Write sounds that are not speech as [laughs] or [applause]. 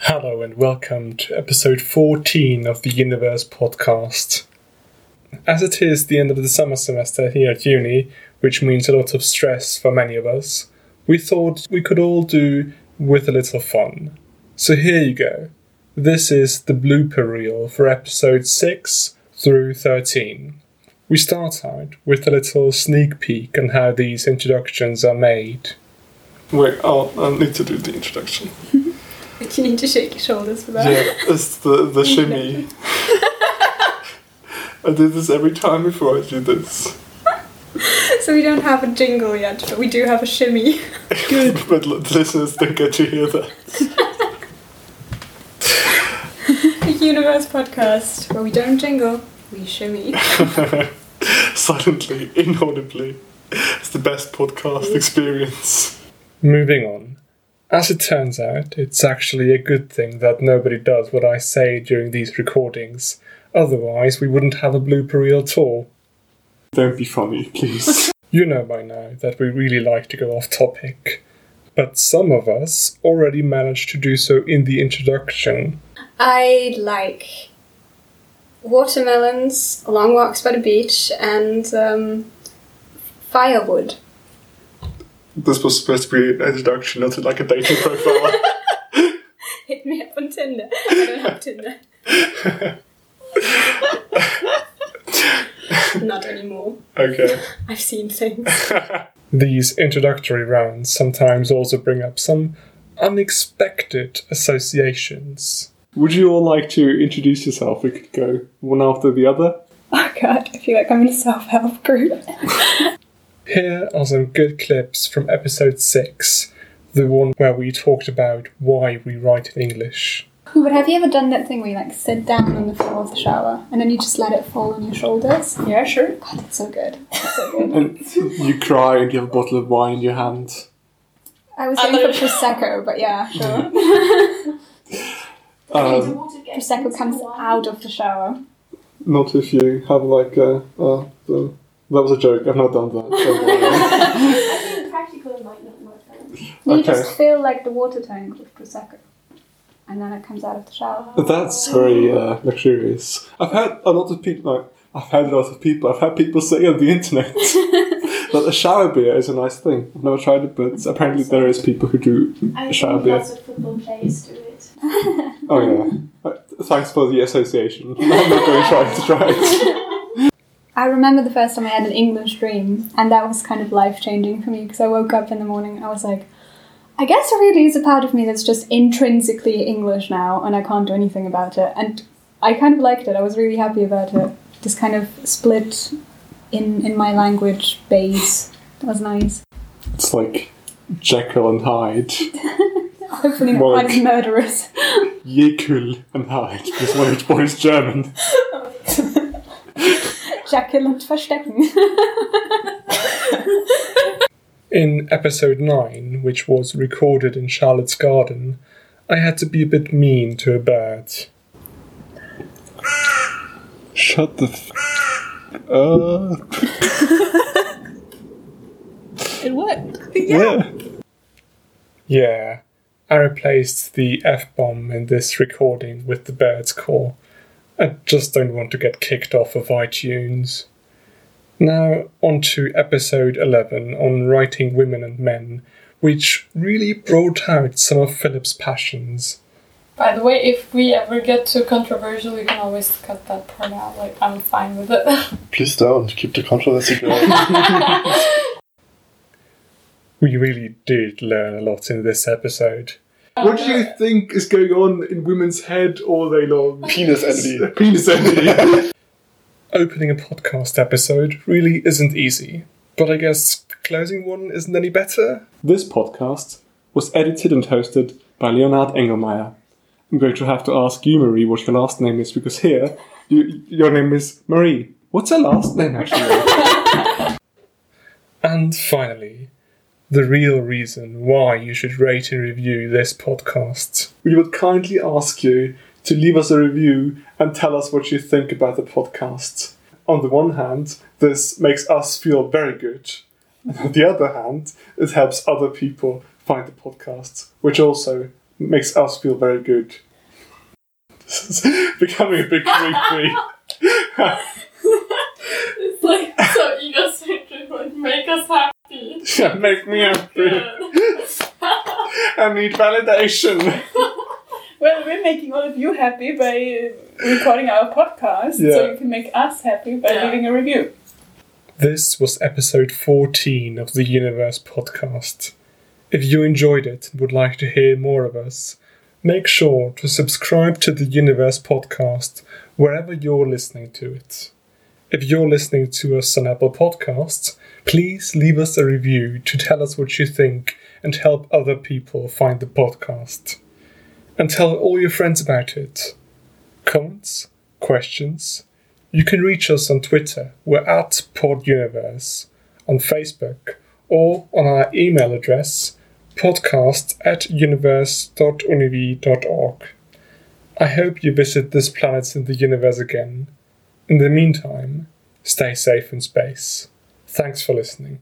Hello and welcome to episode 14 of the Universe podcast. As it is the end of the summer semester here at uni, which means a lot of stress for many of us, we thought we could all do with a little fun. So here you go. This is the blooper reel for episode 6 through 13. We start out with a little sneak peek on how these introductions are made. Wait, oh, I'll, I'll need to do the introduction. [laughs] You need to shake your shoulders for that. Yeah, it's the, the shimmy. [laughs] I do this every time before I do this. So we don't have a jingle yet, but we do have a shimmy. [laughs] Good. but the listeners don't get to hear that. A universe podcast where we don't jingle, we shimmy. [laughs] Silently, inaudibly. It's the best podcast experience. Moving on. As it turns out, it's actually a good thing that nobody does what I say during these recordings. Otherwise, we wouldn't have a blooper reel at all. Don't be funny, please. [laughs] [laughs] you know by now that we really like to go off topic. But some of us already managed to do so in the introduction. I like watermelons, long walks by the beach, and um, firewood. This was supposed to be an introduction, not like a dating [laughs] profile. Hit me up on Tinder. I don't have Tinder. [laughs] Not anymore. okay. I've seen things. [laughs] These introductory rounds sometimes also bring up some unexpected associations. Would you all like to introduce yourself? We could go one after the other. Oh god, I feel like I'm in a self help group. Here are some good clips from episode 6, the one where we talked about why we write in English. But have you ever done that thing where you like sit down on the floor of the shower and then you just let it fall on your shoulders? Yeah, sure. God, it's so good. It's so [laughs] good. And you cry and you have a bottle of wine in your hand. I was I going for thought- prosecco, but yeah, [laughs] sure. Um, prosecco comes out of the shower. not if you have like a. Uh, the, that was a joke, I've not done that. Don't. [laughs] [laughs] Practical might not work. You Okay. just fill like the water tank with prosecco, and then it comes out of the shower. That's very uh, luxurious. I've had a lot of people. Like, I've had a lot of people. I've had people say on the internet [laughs] that a shower beer is a nice thing. I've never tried it, but apparently there is people who do I shower think beer. lots of football players do it. Oh yeah. Uh, Thanks for the association. I'm not going to try to try it. I remember the first time I had an English dream, and that was kind of life changing for me because I woke up in the morning. And I was like, I guess there really is a part of me that's just intrinsically English now, and I can't do anything about it. And I kind of liked it. I was really happy about it. This kind of split in in my language base. That was nice. It's like Jekyll and Hyde. [laughs] Hopefully not like- as murderous. Jekyll and Hyde. One of one is German. [laughs] Jekyll und Verstecken. [laughs] In episode 9, which was recorded in Charlotte's garden, I had to be a bit mean to a bird. Shut the f- uh, It worked. yeah. Yeah, I replaced the F bomb in this recording with the bird's call. I just don't want to get kicked off of iTunes. Now, on to episode 11 on writing women and men, which really brought out some of Philip's passions. By the way, if we ever get too controversial, we can always cut that part out. Like, I'm fine with it. [laughs] Please don't keep the controversy going. [laughs] We really did learn a lot in this episode. What What do you think is going on in women's head all day long? Penis envy. [laughs] Penis envy. [laughs] Opening a podcast episode really isn't easy, but I guess closing one isn't any better. This podcast was edited and hosted by Leonard Engelmeyer. I'm going to have to ask you, Marie, what your last name is, because here you, your name is Marie. What's her last name, actually? [laughs] and finally, the real reason why you should rate and review this podcast. We would kindly ask you to leave us a review and tell us what you think about the podcast. On the one hand, this makes us feel very good. And on the other hand, it helps other people find the podcast, which also makes us feel very good. This is [laughs] becoming a bit creepy. [laughs] It's like so egocentric, like make us happy. Yeah, make me happy. I need validation. [laughs] Well, we're making all of you happy by uh, recording our podcast, Yeah. so you can make us happy by Yeah. leaving a review. This was episode 14 of the Universe podcast. If you enjoyed it and would like to hear more of us, make sure to subscribe to the Universe podcast wherever you're listening to it. If you're listening to us on Apple Podcasts, please leave us a review to tell us what you think and help other people find the podcast. And tell all your friends about it. Comments? Questions? You can reach us on Twitter, we're at PodUniverse, on Facebook, or on our email address, podcast at universe.univie.org. I hope you visit this planet in the universe again. In the meantime, stay safe in space. Thanks for listening.